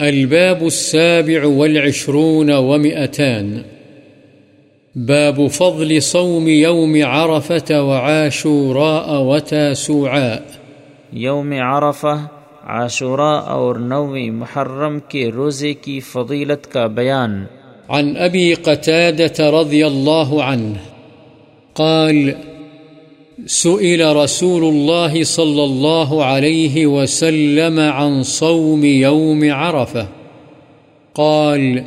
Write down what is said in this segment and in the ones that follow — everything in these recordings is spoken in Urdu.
الباب السابع والعشرون ومئتان. باب فضل صوم يوم عرفة وعاشوراء وتاسوعاء. یوم عرفہ عاشوراء اور نویں محرم کے روزے کی فضیلت کا بیان. عن أبي قتادة رضي الله عنه قال سئل رسول الله صلى الله عليه وسلم عن صوم يوم عرفة قال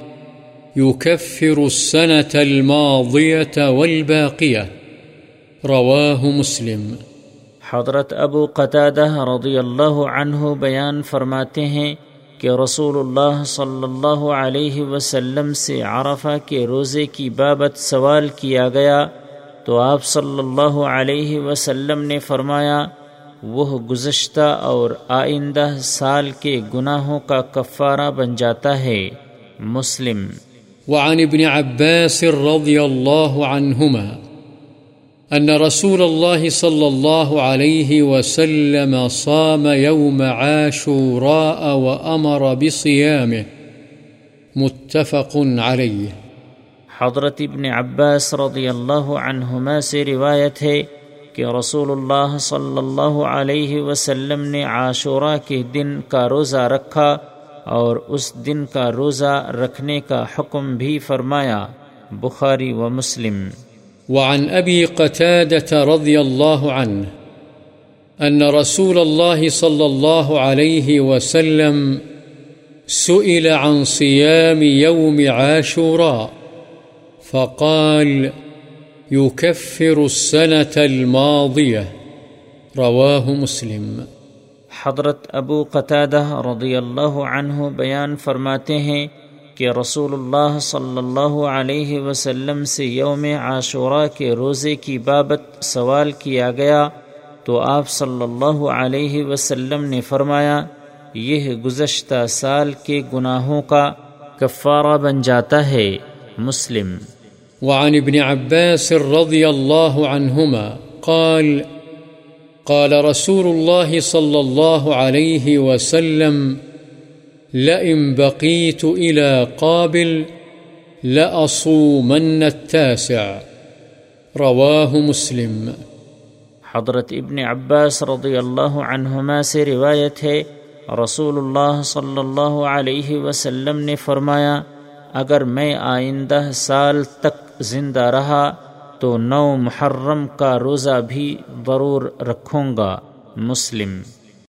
يكفر السنة الماضية والباقية رواه مسلم حضرت ابو قتادہ رضی اللہ عنہ بیان فرماتے ہیں کہ رسول اللہ صلی اللہ علیہ وسلم سے عرفہ کے روزے کی بابت سوال کیا گیا تو آپ صلی اللہ علیہ وسلم نے فرمایا، وہ گزشتہ اور آئندہ سال کے گناہوں کا کفارہ بن جاتا ہے۔ مسلم۔ وعن ابن عباس رضي الله عنهما أن رسول الله صلى الله عليه وسلم صام يوم عاشوراء وأمر بصيامه متفق عليه حضرت ابن عباس رضی اللہ عنہما سے روایت ہے کہ رسول اللہ صلی اللہ علیہ وسلم نے عاشورہ کے دن کا روزہ رکھا اور اس دن کا روزہ رکھنے کا حکم بھی فرمایا، بخاری و مسلم۔ وعن أبي قتادة رضي الله عنه أن رسول الله صلى الله عليه وسلم سئل عن صيام يوم عاشوراء فقال يكفر السنة الماضية. رواه مسلم. حضرت ابو قتادہ رضی اللہ عنہ بیان فرماتے ہیں کہ رسول اللہ صلی اللہ علیہ وسلم سے یوم عاشورہ کے روزے کی بابت سوال کیا گیا تو آپ صلی اللہ علیہ وسلم نے فرمایا، یہ گزشتہ سال کے گناہوں کا کفارہ بن جاتا ہے، مسلم۔ وعن ابن عباس رضی اللہ عنہما قال قال رسول الله صلى الله عليه وسلم، لئن بقيت إلى قابل لأصومن التاسع. رواه مسلم. حضرت ابن عباس رضی اللہ عنہما سے روایت ہے، رسول اللہ صلی اللہ علیہ وسلم نے فرمایا، اگر میں آئندہ سال تک زندہ رہا تو نو محرم کا روزہ بھی ضرور رکھوں گا مسلم۔